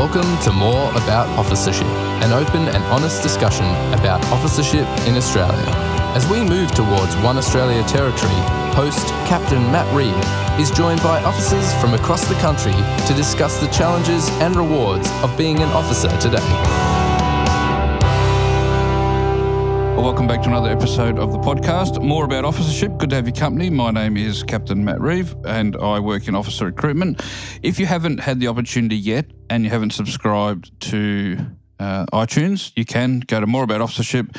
Welcome to More About Officership, an open and honest discussion about officership in Australia. As we move towards One Australia territory, host Captain Matt Reed is joined by officers from across the country to discuss the challenges and rewards of being an officer today. Welcome back to another episode of the podcast. More about officership. Good to have your company. My name is Captain Matt Reeve and I work in officer recruitment. If you haven't had the opportunity yet and you haven't subscribed to uh, iTunes, you can go to More About Officership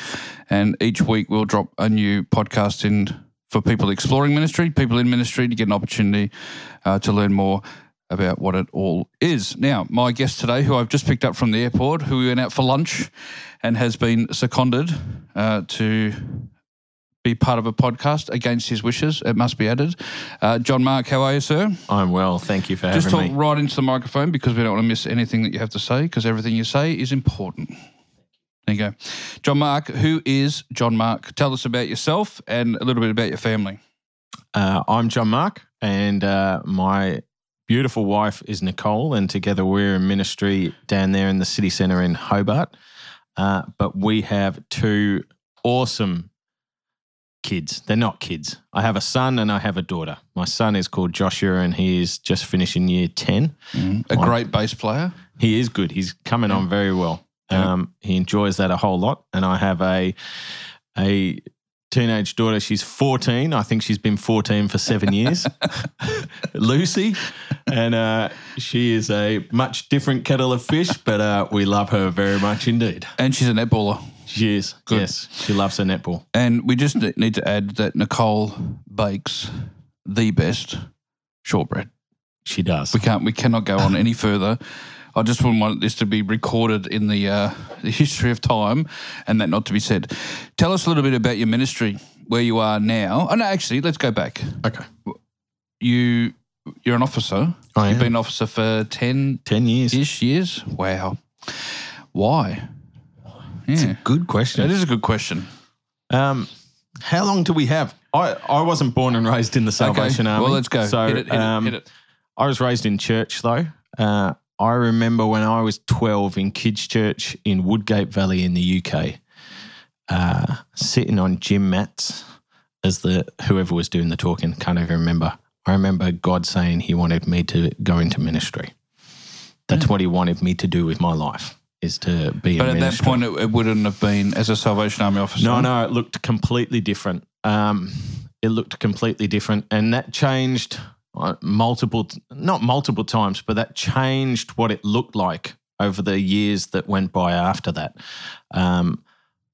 and each week we'll drop a new podcast in for people exploring ministry, people in ministry to get an opportunity uh, to learn more about what it all is. Now, my guest today, who I've just picked up from the airport, who we went out for lunch and has been seconded uh, to be part of a podcast against his wishes, it must be added. Uh, John Mark, how are you, sir? I'm well. Thank you for having me. Just talk me. right into the microphone because we don't want to miss anything that you have to say because everything you say is important. There you go. John Mark, who is John Mark? Tell us about yourself and a little bit about your family. Uh, I'm John Mark, and uh, my beautiful wife is Nicole, and together we're in ministry down there in the city centre in Hobart. Uh, but we have two awesome kids. They're not kids. I have a son and I have a daughter. My son is called Joshua, and he is just finishing year 10. A great bass player. He is good. He's coming on very well. Yeah. Um, he enjoys that a whole lot. And I have a a teenage daughter. She's 14. I think she's been 14 for seven years. Lucy. And uh, she is a much different kettle of fish, but uh, we love her very much indeed. And she's a netballer. She is. Good. Yes. She loves her netball. And we just need to add that Nicole bakes the best shortbread. She does. We can't. We cannot go on any further. I just wouldn't want this to be recorded in the uh, the history of time, and that not to be said. Tell us a little bit about your ministry, where you are now. Oh no, actually, let's go back. Okay. You you're an officer. I You've am. been an officer for ten 10 years. ish years. Wow. Why? It's yeah, a Good question. It is a good question. Um, how long do we have? I, I wasn't born and raised in the Salvation okay. Army. Well, let's go. So, hit it. Hit um, it. Hit it. I was raised in church though. Uh, I remember when I was 12 in kids' church in Woodgate Valley in the UK, uh, sitting on gym mats as the whoever was doing the talking, can't even remember. I remember God saying He wanted me to go into ministry. That's what He wanted me to do with my life, is to be But at that point, it, it wouldn't have been as a Salvation Army officer. No, no, it looked completely different. Um, it looked completely different, and that changed multiple, not multiple times, but that changed what it looked like over the years that went by after that. Um,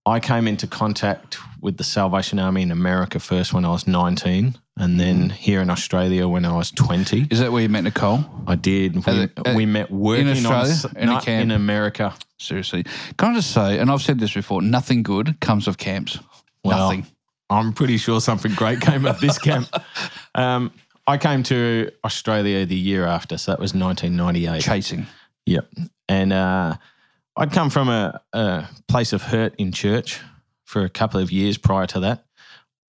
I came into contact with the Salvation Army in America first when I was 19, and then here in Australia when I was 20. Is that where you met Nicole? I did. We, we met working Australia? on In a camp? in America. Seriously. Can I just say, and I've said this before, nothing good comes of camps. Well, nothing. I'm pretty sure something great came of this camp. Um, I came to Australia the year after, so that was 1998. Chasing. Yep. And uh, I'd come from a, a place of hurt in church for a couple of years prior to that.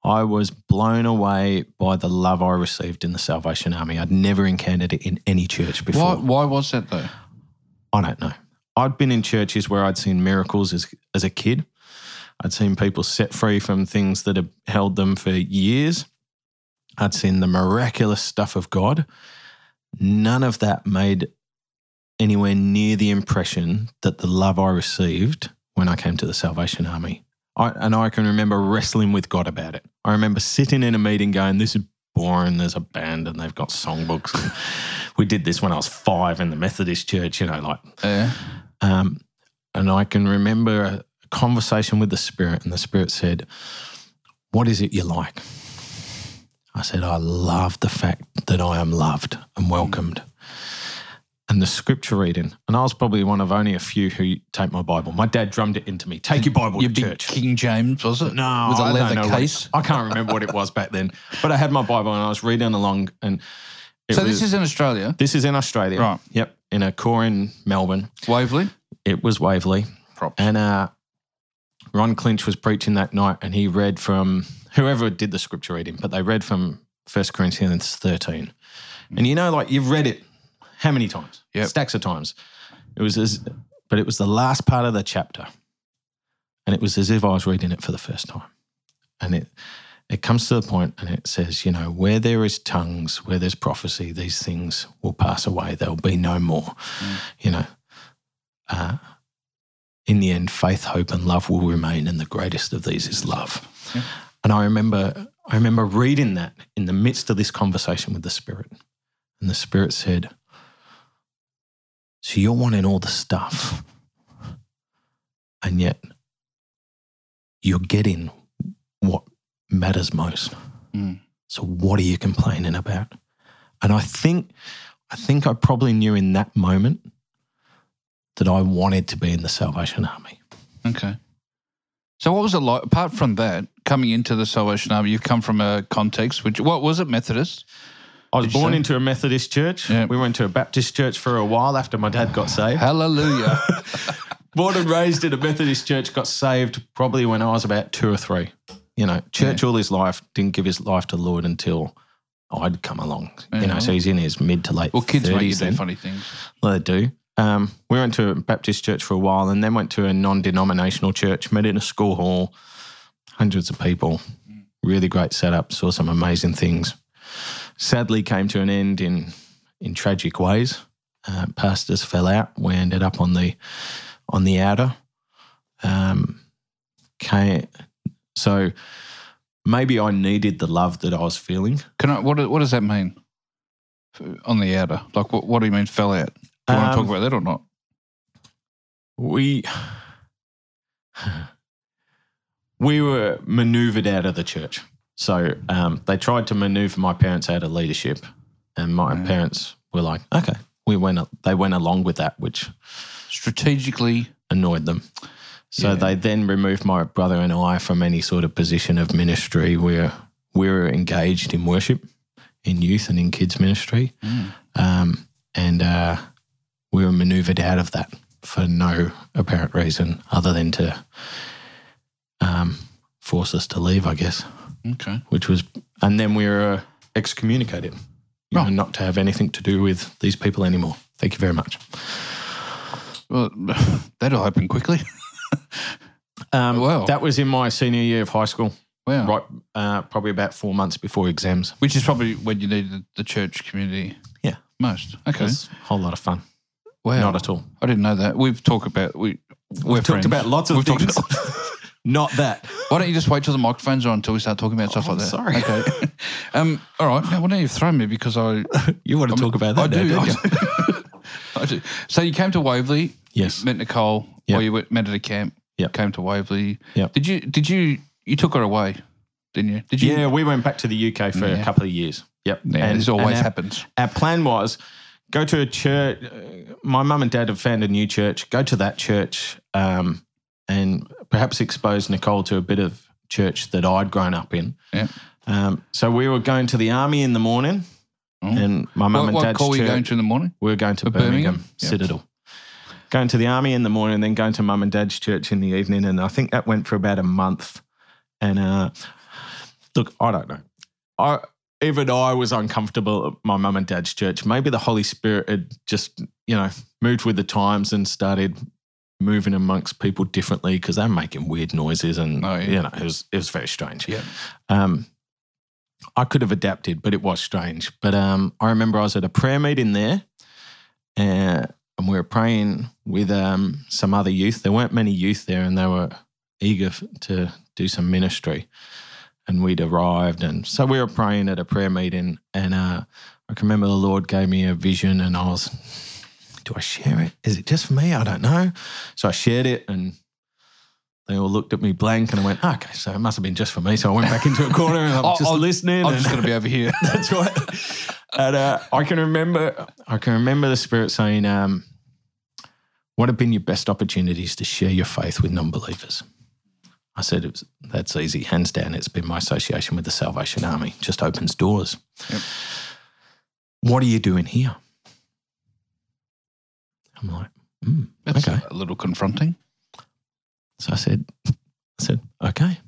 I was blown away by the love I received in the Salvation Army. I'd never encountered it in any church before. Why, why was that though? I don't know. I'd been in churches where I'd seen miracles as as a kid. I'd seen people set free from things that had held them for years. I'd seen the miraculous stuff of God. None of that made anywhere near the impression that the love I received when I came to the Salvation Army. I, and I can remember wrestling with God about it. I remember sitting in a meeting going, This is boring. There's a band and they've got songbooks. And we did this when I was five in the Methodist church, you know, like Yeah. um, and I can remember a conversation with the Spirit, and the Spirit said, What is it you like? I said, I love the fact that I am loved and welcomed. And the scripture reading, and I was probably one of only a few who take my Bible. My dad drummed it into me. Take your Bible Your to church. King James, was it? No, With a leather know what case. I can't remember what it was back then, but I had my Bible and I was reading along, and it So was, this is in Australia. this is in Australia, Right. Yep, in a corps in Melbourne. Waverley. It was Waverley, Props. and uh, Ron Clinch was preaching that night, and he read from whoever did the scripture reading, but they read from 1 Corinthians 13. And you know, like you've read it how many times? Yep. Stacks of times. It was as, but it was the last part of the chapter, and it was as if I was reading it for the first time. And it it comes to the point, and it says, you know, where there is tongues, where there's prophecy, these things will pass away. There'll be no more. You know, uh, in the end, faith, hope, and love will remain, and the greatest of these is love. Yeah. And I remember, I remember reading that in the midst of this conversation with the Spirit, and the Spirit said, "So you're wanting all the stuff, and yet you're getting what matters most. Mm. So what are you complaining about?" And I think, I think I probably knew in that moment that I wanted to be in the Salvation Army. Okay. So what was it like? Apart from that, coming into the Salvation Army, you've come from a context which what was it Methodist? I was Did born say? into a Methodist church. Yeah. We went to a Baptist church for a while after my dad got saved. Hallelujah. born and raised in a Methodist church, got saved probably when I was about two or three. You know, church all his life, didn't give his life to the Lord until I'd come along. You know, so he's in his mid to late well, kids make you 30s do then. funny things. Well, they do. Um, we went to a Baptist church for a while and then went to a non denominational church, met in a school hall, hundreds of people, really great setup, saw some amazing things. Sadly, came to an end in, in tragic ways. Uh, pastors fell out. We ended up on the on the outer. Um, came, so maybe I needed the love that I was feeling. Can I? What? What does that mean? On the outer, like what? What do you mean fell out? Do you want to Um, talk about that or not? we we were maneuvered out of the church. So um, they tried to maneuver my parents out of leadership, and my Yeah. parents were like, "Okay." We went. They went along with that, which Strategically, annoyed them. So Yeah. they then removed my brother and I from any sort of position of ministry. We're we were engaged in worship, in youth and in kids ministry, Mm. um, and uh, manoeuvred out of that for no apparent reason other than to um, force us to leave, I guess. okay. Which was, and then we were excommunicated, you know, not to have anything to do with these people anymore. Thank you very much. Well, that'll happen quickly. Um, Wow. That was in my senior year of high school. Wow. right, uh, probably about four months before exams. Which is probably when you needed the church community. Yeah. Most. It Okay. was a whole lot of fun. Wow. Not at all. I didn't know that. We've talked about we. We're We've friends. talked about lots of We've talked things. Not that. Why don't you just wait till the microphone's are on until we start talking about stuff Oh, like that? sorry. Okay. um. All right. Now, well, now you've thrown me because I. You want to talk about I that? do. now, I don't you? I do. So you came to Waverley. Yes. Met Nicole. Yep. Or you went, met at a camp. Yep. Came to Waverley. Yep. Did you? Did you? You took her away, didn't you? Did you? Yeah, we went back to the UK for Yeah. a couple of years. Yep. Yeah, this always our, happens. Our plan was go to a church. My mum and dad have found a new church. Go to that church um, and perhaps expose Nicole to a bit of church that I'd grown up in. Yeah. Um, so we were going to the army in the morning, Oh. and my mum What, and what dad's call were you going to in the morning? We were going to Birmingham, Birmingham? Yep. Citadel. Going to the army in the morning, and then going to mum and dad's church in the evening, and I think that went for about a month. And uh, look, I don't know. I even I was uncomfortable at my mum and dad's church. Maybe the Holy Spirit had just you know moved with the times and started moving amongst people differently because they're making weird noises, and Oh, yeah. you know it was it was very strange. Yeah. Um, I could have adapted, but it was strange. But um, I remember I was at a prayer meeting there, uh, and we were praying with um, some other youth. There weren't many youth there, and they were eager to do some ministry. And we'd arrived, and so we were praying at a prayer meeting. And uh, I can remember the Lord gave me a vision, and I was, "Do I share it? Is it just for me? I don't know." So I shared it, and they all looked at me blank, and I went, "Okay, so it must have been just for me." So I went back into a corner, and I'm just I'll- listening. I'm and- just going to be over here. that's right. And uh, I can remember, I can remember the Spirit saying, um, "What have been your best opportunities to share your faith with non-believers?" I said, it was, "That's easy, hands down. It's been my association with the Salvation Army. Just opens doors." Yep. What are you doing here? I'm like, mm, That's okay. a little confronting. So I said, I said, okay,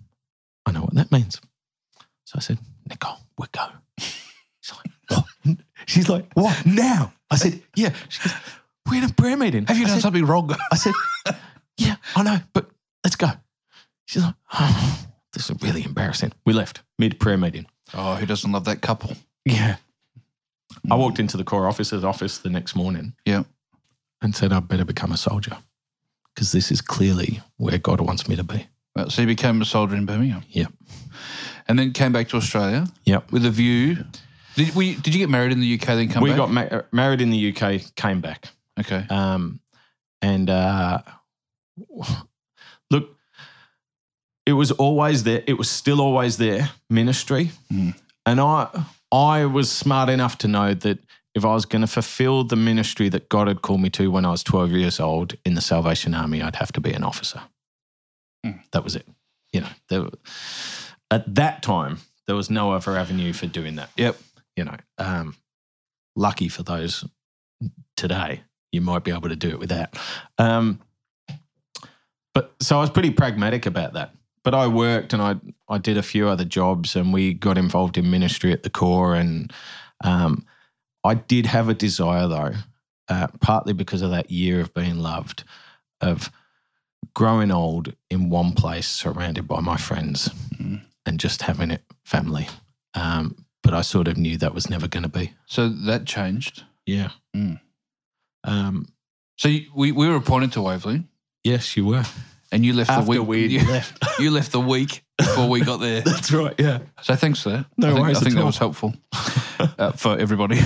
I know what that means. So I said, Nicole, we go. She's like, what? She's like, what now? I said, yeah. She goes, we're in a prayer meeting. Have you I done said, something wrong? I said, yeah, I know, but let's go. She's like, oh, this is really embarrassing. We left mid prayer meeting. oh, who doesn't love that couple? Yeah. I walked into the corps officer's office the next morning Yeah. and said, I'd better become a soldier because this is clearly where God wants me to be. Well, so you became a soldier in Birmingham. Yep. And then came back to Australia Yep. with a view. Did we? Did you get married in the UK? Then come we back. got ma- married in the UK, came back. okay. Um, and uh, it was always there. It was still always there, ministry. Mm. And I, I was smart enough to know that if I was going to fulfill the ministry that God had called me to when I was 12 years old in the Salvation Army, I'd have to be an officer. Mm. That was it. You know, there, at that time, there was no other avenue for doing that Yep. you know, um, lucky for those today, you might be able to do it with that. Um, but so I was pretty pragmatic about that. But I worked and I I did a few other jobs and we got involved in ministry at the corps and um, I did have a desire though, uh, partly because of that year of being loved, of growing old in one place, surrounded by my friends, Mm. and just having it family. Um, but I sort of knew that was never going to be. So that changed. Yeah. Mm. Um, So you, we we were appointed to Waverley, yes, you were. And you left After the week. we you, left. you left the week before we got there. That's right. Yeah. So thanks for that. No I think, worries I think at that all. was helpful uh, for everybody.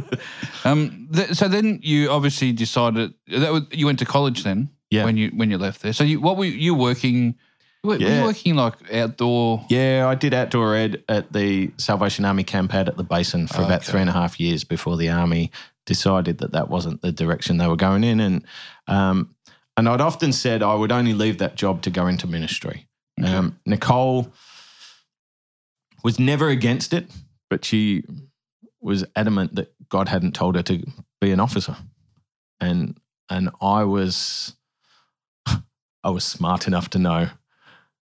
um, th- so then you obviously decided that was, you went to college then. Yeah. When you when you left there, so you what were you working? Were, were you working like outdoor? Yeah, I did outdoor ed at the Salvation Army camp out at the basin for about Okay. three and a half years before the army decided that that wasn't the direction they were going in, and um, and I'd often said I would only leave that job to go into ministry. Okay. Um, Nicole was never against it, but she was adamant that God hadn't told her to be an officer, and and I was I was smart enough to know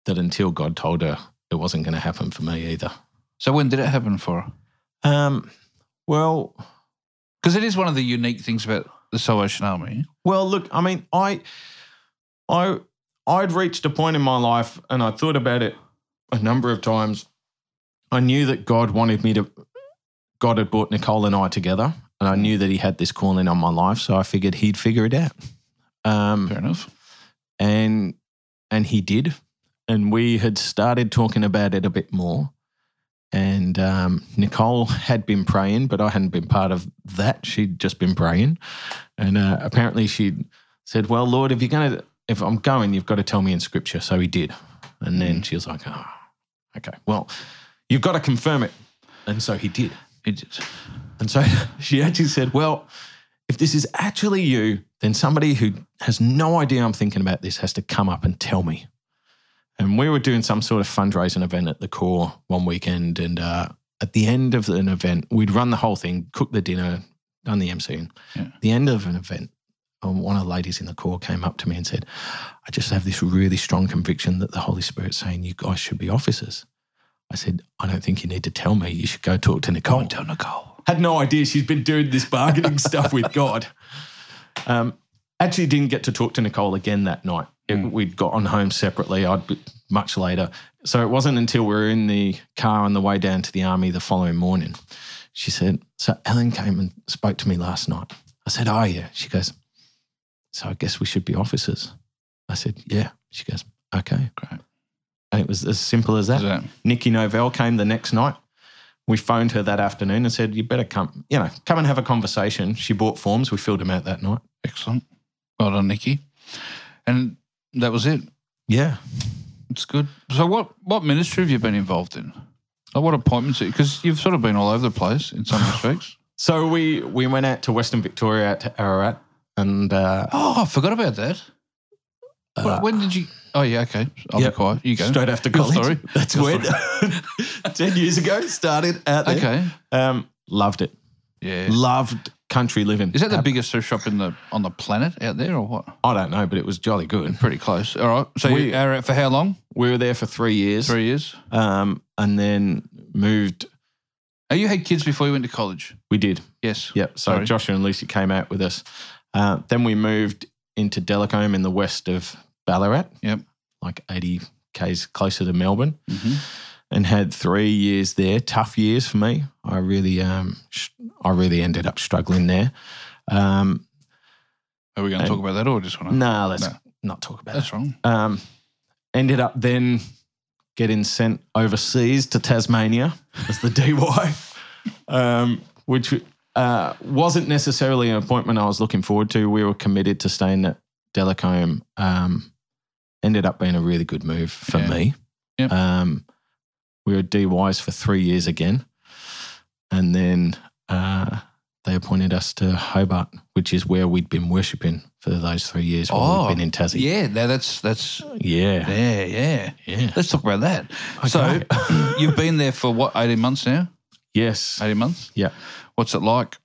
that until God told her, it wasn't going to happen for me either. So when did it happen for her? Um, well, Because it is one of the unique things about the Salvation Army. Well, look, I mean, I, I, I'd reached a point in my life, and I thought about it a number of times. I knew that God wanted me to. God had brought Nicole and I together, and I knew that He had this calling on my life, so I figured He'd figure it out. Um, Fair enough. and and he did, and we had started talking about it a bit more. And um, Nicole had been praying, but I hadn't been part of that. She'd just been praying, and uh, apparently she said, "Well, Lord, if you're going to, if I'm going, you've got to tell me in Scripture." So he did, and then she was like, "Oh, okay. Well, you've got to confirm it," and so he did. It did. And so she actually said, Well, if this is actually you, then somebody who has no idea I'm thinking about this has to come up and tell me. And we were doing some sort of fundraising event at the corps one weekend. And uh, at the end of an event, we'd run the whole thing, cooked the dinner, done the MCing. Yeah. The end of an event, um, one of the ladies in the corps came up to me and said, I just have this really strong conviction that the Holy Spirit's saying you guys should be officers. I said, I don't think you need to tell me. You should go talk to Nicole Go and tell Nicole. had no idea she's been doing this bargaining stuff with God. Um, actually, didn't get to talk to Nicole again that night. It- Mm. We'd gotten home separately. I'd be much later, so it wasn't until we were in the car on the way down to the army the following morning. She said, "So Ellen came and spoke to me last night." I said, "Oh yeah." She goes, "So I guess we should be officers." I said, "Yeah." She goes, "Okay." Great. And it was as simple as that. That Nikki Novell came the next night. We phoned her that afternoon and said, "You better come, you know, come and have a conversation." She bought forms. We filled them out that night. excellent? Well done, Nikki. And that was it. Yeah. It's good. So, what what ministry have you been involved in? Like what appointments? Because you've sort of been all over the place in some respects. So we we went out to Western Victoria, out to Ararat, and uh, Oh, I forgot about that. Uh, when did you? Oh, yeah. Okay, I'll Yep. be quiet. You go. straight after Your college. story. That's Your when ten years ago started out there. Okay. Um, loved it. Yeah. Loved country living. Is that the biggest surf shop in the on the planet out there, or what? I don't know, but it was jolly good. Pretty close. All right. So We- you are out for how long? We were there for three years, Three years. um, and then moved. Oh, you had kids before you went to college. We did. Yes. Yep. So Sorry. Joshua and Lucy came out with us. Uh, then we moved into Delacombe in the west of Ballarat. Yep. Like 80 k's closer to Melbourne, Mhm. And had three years there. Tough years for me. I really, um, sh- I really ended up struggling there. Um, Are we going to talk about that or just want to? no, let's No. not talk about that. That's wrong. Um, ended up then getting sent overseas to Tasmania as the DY, um, which uh, wasn't necessarily an appointment I was looking forward to. We were committed to staying at Delacombe. Um, ended up being a really good move for Yeah. me. Yep. Um, we were DYs for three years again. And then uh, they appointed us to Hobart, which is where we'd been worshipping for those three years while Oh, we'd been in Tassie. Yeah, now that's that's Yeah. yeah, yeah. Yeah. Let's talk about that. So you've been there for what, 18 months now? Yes. 18 months? Yeah. What's it like?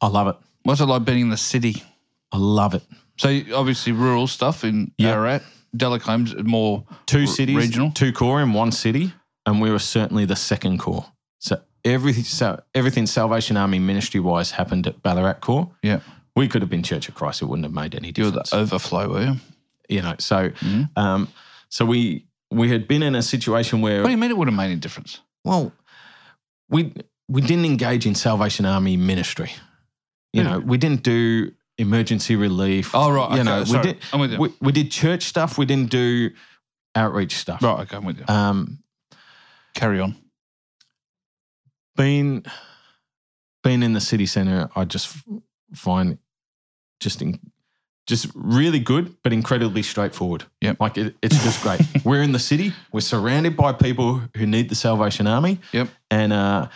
I love it. What's it like being in the city? I love it. So obviously rural stuff in Yeah. Ararat. Delacombe's more Two R- cities, regional? two corps in one city, and we were certainly the second corps. So everything, so everything Salvation Army ministry wise happened at Ballarat corps. yeah. We could have been Church of Christ; it wouldn't have made any You were difference. the overflow, were you? you know, so Mhm. um, so we we had been in a situation where What do you mean it would have made any difference? well, we we didn't engage in Salvation Army ministry. You Yeah. know, we didn't do emergency relief. Oh, right. You okay, know, we sorry. did I'm with you. we, we did church stuff. We didn't do outreach stuff. right, okay, I'm with you. Um, Carry on. being being in the city centre, I just find just in, just really good, but incredibly straightforward. Yeah, like it, it's just great. we're in the city. We're surrounded by people who need the Salvation Army. Yep. and uh,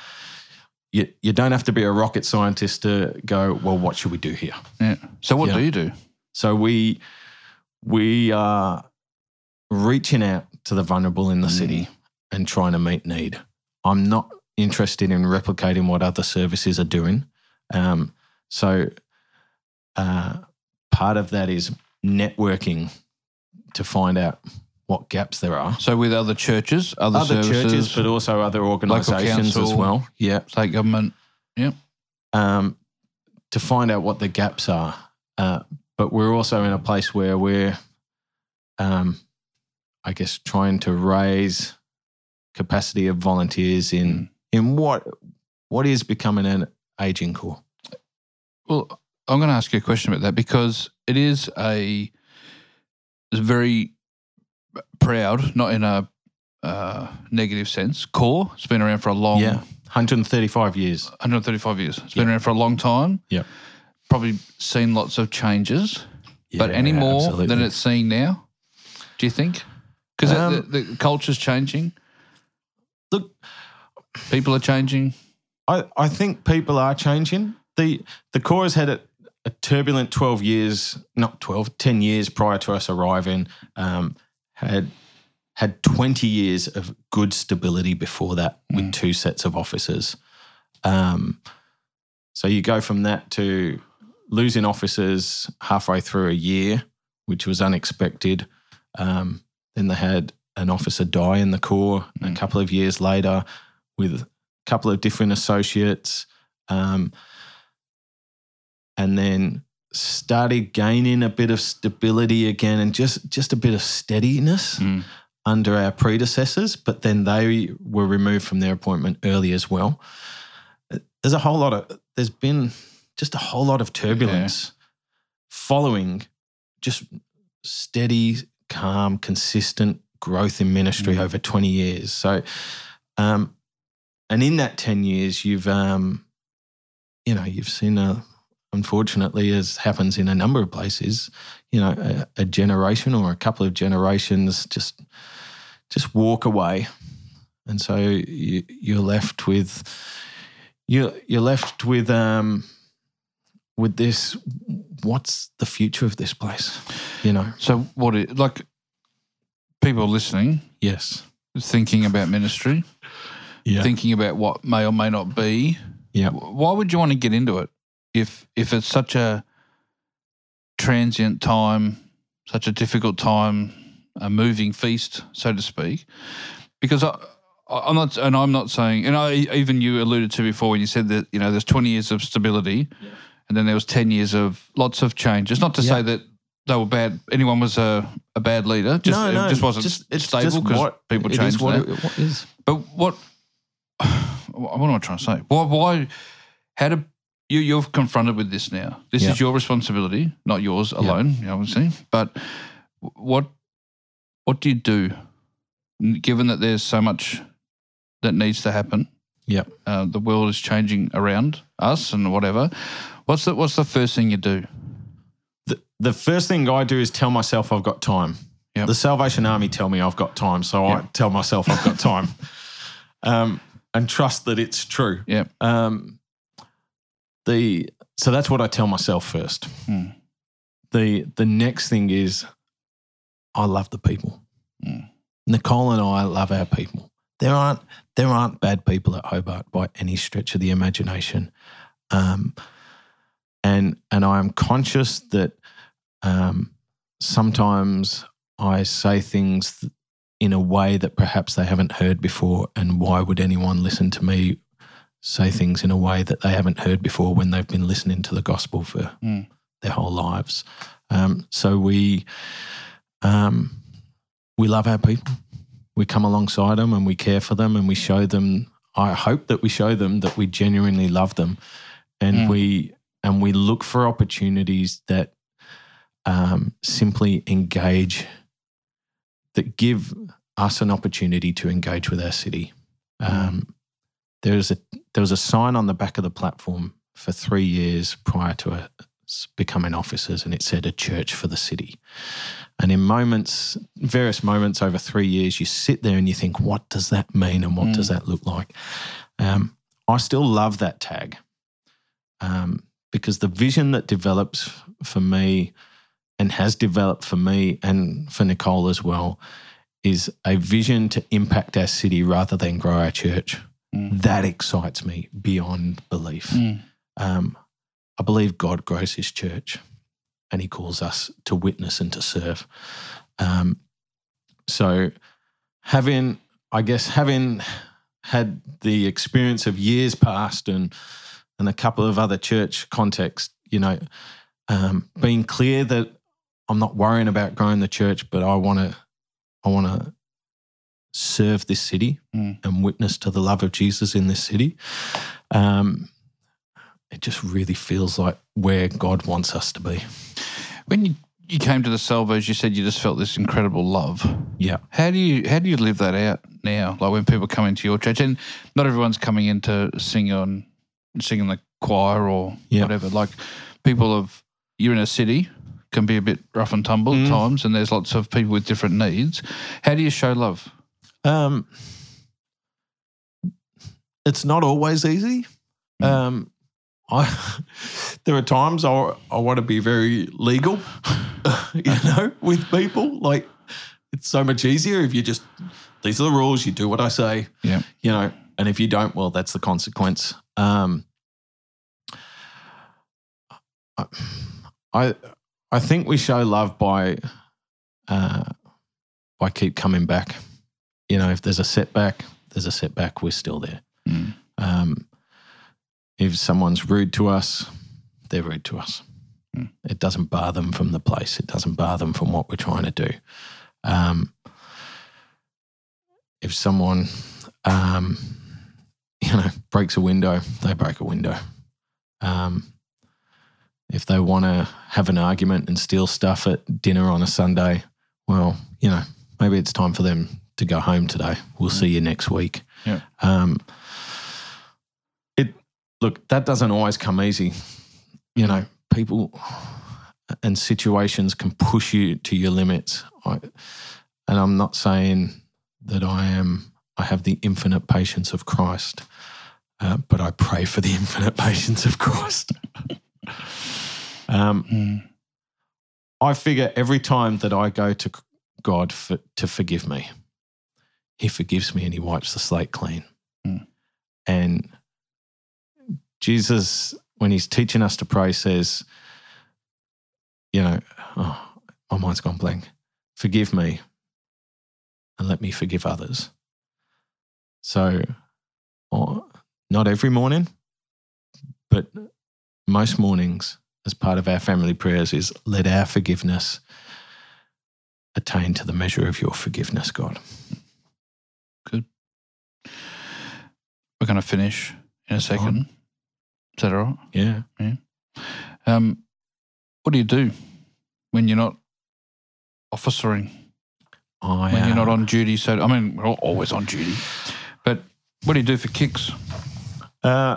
you you don't have to be a rocket scientist to go. Well, what should we do here? Yeah. So what Yeah. do you do? So we we are reaching out to the vulnerable in the city and trying to meet need. I'm not interested in replicating what other services are doing. Um, so uh, part of that is networking to find out what gaps there are. So with other churches, other, Other services, churches, but also other organisations as well. Yeah. state government. um, to find out what the gaps are. Uh, but we're also in a place where we're, um, I guess, trying to raise capacity of volunteers in in what what is becoming an aging corps. Well, I'm going to ask you a question about that because it is a very proud, not in a uh, negative sense. Corps. It's been around for a long, Yeah, 135 years. 135 years. It's been Yeah. around for a long time. Yeah. Probably seen lots of changes, but any more absolutely. than it's seeing now? Do you think? Because Um, the, the culture's changing. Look, People are changing. I, I think people are changing. The the core has had a, a turbulent 12 years, not 12, 10 years prior to us arriving. Um, had had 20 years of good stability before that with Mm. two sets of officers. Um, so you go from that to losing officers halfway through a year, which was unexpected. Um, then they had an officer die in the Corps a Mm. couple of years later with a couple of different associates. Um, and then started gaining a bit of stability again and just, just a bit of steadiness Mm. under our predecessors, but then they were removed from their appointment early as well. There's a whole lot of, there's been just a whole lot of turbulence following just steady, calm, consistent growth in ministry Mm. over 20 years. So, um, and in that 10 years, you've, um, you know, you've seen a, unfortunately, as happens in a number of places, you know, a, a generation or a couple of generations just just walk away, and so you, you're left with you're, you're left with um with this. What's the future of this place? You know. So what? It, like people listening, Yes. thinking about ministry, Yeah. thinking about what may or may not be. Yeah. Why would you want to get into it if if it's such a transient time, such a difficult time, a moving feast, so to speak? Because I, I'm not, and I'm not saying, and I even you alluded to before when you said that you know there's 20 years of stability, and and then there was ten years of lots of changes. Not to Yeah. say that they were bad. Anyone was a, a bad leader. Just, no, no, it just wasn't it's stable because people changed. what that. it- what is. But what? What am I trying to say? Why? Why? How do you? You're confronted with this now. This Yeah. is your responsibility, not yours alone. You know, obviously. But what? What do you do, given that there's so much that needs to happen? Yep. Uh, the world is changing around us and whatever. What's the What's the first thing you do? The, first thing I do is tell myself I've got time. Yep. The Salvation Army tell me I've got time, so I tell myself I've got time, um, and trust that it's true. Yeah. Um, the so that's what I tell myself first. Hmm. The the next thing is I love the people. Hmm. Nicole and I love our people. There aren't there aren't bad people at Hobart by any stretch of the imagination, um, and and I am conscious that um, sometimes I say things th- in a way that perhaps they haven't heard before, and why would anyone listen to me say things in a way that they haven't heard before when they've been listening to the gospel for Mm. their whole lives? Um, so we um, we love our people. We come alongside them and we care for them and we show them. I hope that we show them that we genuinely love them, and Mm. we and we look for opportunities that um, simply engage, that give us an opportunity to engage with our city. Um, there was a there was a sign on the back of the platform for three years prior to us becoming officers, and it said a church for the city. And in moments, various moments over three years, you sit there and you think, what does that mean and what Mm. does that look like? Um, I still love that tag um, because the vision that develops for me and has developed for me and for Nicole as well is a vision to impact our city rather than grow our church. Mm. That excites me beyond belief. Mm. Um, I believe God grows his church and he calls us to witness and to serve. Um, so, having, I guess, having had the experience of years past and and a couple of other church contexts, you know, um, being clear that I'm not worrying about growing the church, but I want to, I want to serve this city Mm. and witness to the love of Jesus in this city. Um, it just really feels like where God wants us to be. When you, you came to the Salvos, you said you just felt this incredible love. Yeah. How do you how do you live that out now? Like when people come into your church, and not everyone's coming in to sing on sing in the choir or Yeah. whatever. Like people of you're in a city can be a bit rough and tumble Mm. at times, and there's lots of people with different needs. How do you show love? Um, it's not always easy. Mm. Um, I there are times I I want to be very legal, you know, with people. Like it's so much easier if you just these are the rules. You do what I say. Yeah. you know, and if you don't, well, that's the consequence. Um, I I think we show love by uh, by keep coming back. You know, if there's a setback, there's a setback. We're still there. Mm. Um, if someone's rude to us, they're rude to us. Mm. It doesn't bar them from the place. It doesn't bar them from what we're trying to do. Um, if someone, um, you know, breaks a window, they break a window. Um, if they want to have an argument and steal stuff at dinner on a Sunday, well, you know, maybe it's time for them to go home today. We'll see you next week. Yeah. Um, it look that doesn't always come easy. You know, people and situations can push you to your limits. I, and I'm not saying that I am. I have the infinite patience of Christ, uh, but I pray for the infinite patience of Christ. um, Mm. I figure every time that I go to God for, to forgive me, He forgives me and He wipes the slate clean. Mm. And Jesus, when He's teaching us to pray, says, you know, oh, my mind's gone blank. Forgive me and let me forgive others. So, oh, not every morning, but most mornings as part of our family prayers is let our forgiveness attain to the measure of your forgiveness, God. Good. We're going to finish in a second. Is that all right? Yeah. Yeah. Um, what do you do when you're not officering? I, When you're not uh, on duty? So, I mean, we're always on duty. But what do you do for kicks? Uh,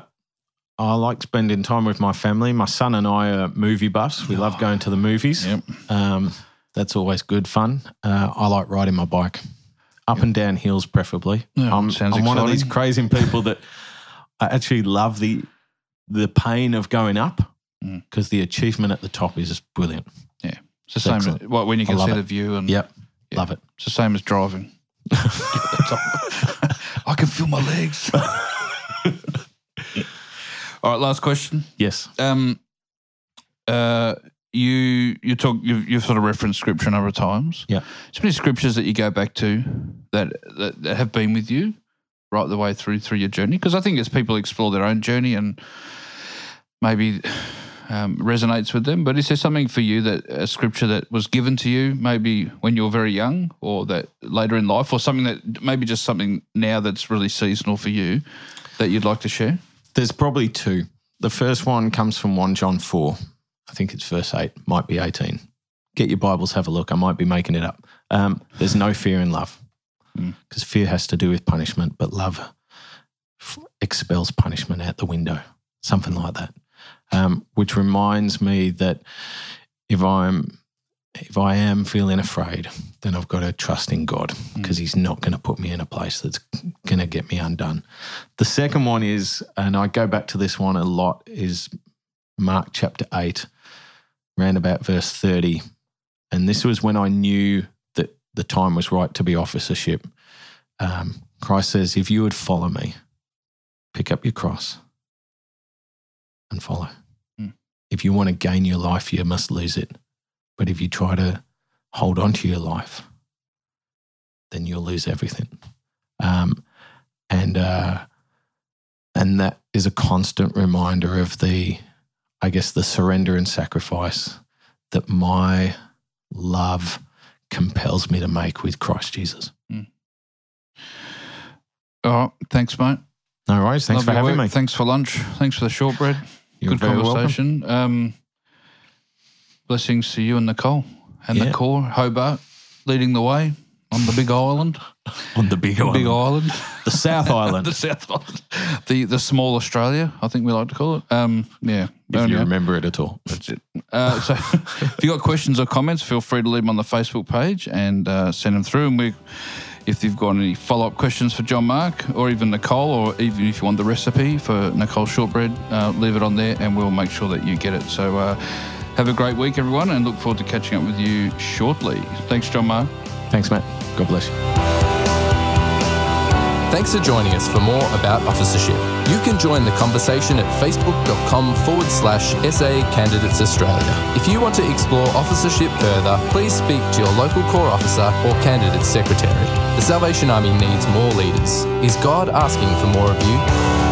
I like spending time with my family. My son and I are movie buffs. We love going to the movies. Yep. Um, that's always good fun. Uh, I like riding my bike, up and down hills, preferably. Yeah, I'm, sounds I'm one of these exciting. crazy people that I actually love the the pain of going up Mm. because the achievement at the top is just brilliant. Yeah. It's the same Excellent. when you I can love see it. the view and Yep, Yeah. love it. it's the same as driving. I can feel my legs. All right, last question. Yes. Um, uh, you you talk you've, you've sort of referenced scripture a number of times. Yeah. So many scriptures that you go back to that that, that have been with you right the way through through your journey. Because I think as people explore their own journey and maybe um, resonates with them, but is there something for you that a scripture that was given to you maybe when you were very young, or that later in life, or something that maybe just something now that's really seasonal for you that you'd like to share? There's probably two. The first one comes from 1 John 4. I think it's verse 8, might be 18. Get your Bibles, have a look. I might be making it up. Um, there's no fear in love Mm. because fear has to do with punishment, but love f- expels punishment out the window, something like that. Um, which reminds me that if I'm if I am feeling afraid, then I've got to trust in God because He's not going to put me in a place that's going to get me undone. The second one is, and I go back to this one a lot, is Mark chapter 8, around about verse 30. And this was when I knew that the time was right to be officership. Um, Christ says, If you would follow me, pick up your cross and follow. Hmm. If you want to gain your life, you must lose it. But if you try to hold on to your life, then you'll lose everything. Um, and uh, and that is a constant reminder of the, I guess, the surrender and sacrifice that my love compels me to make with Christ Jesus. All right, thanks, mate. No worries. Thanks for having work. me. Thanks for lunch. Thanks for the shortbread. You're Good conversation. Um, blessings to you and Nicole and the corps, Hobart, leading the way on the big island. On the big, The big island. island. the South Island. the South Island. The, the small Australia, I think we like to call it. Um, yeah. if you Anyway, remember it at all. That's it. Uh, so if you've got questions or comments, feel free to leave them on the Facebook page and uh, send them through. And we, if you've got any follow up questions for John Mark or even Nicole, or even if you want the recipe for Nicole shortbread, uh, leave it on there and we'll make sure that you get it. So uh, have a great week, everyone, and look forward to catching up with you shortly. Thanks, John Mark. Thanks, Matt. God bless you. Thanks for joining us for more about officership. You can join the conversation at facebook.com forward slash SA Candidates Australia. If you want to explore officership further, please speak to your local Corps officer or candidate secretary. The Salvation Army needs more leaders. Is God asking for more of you?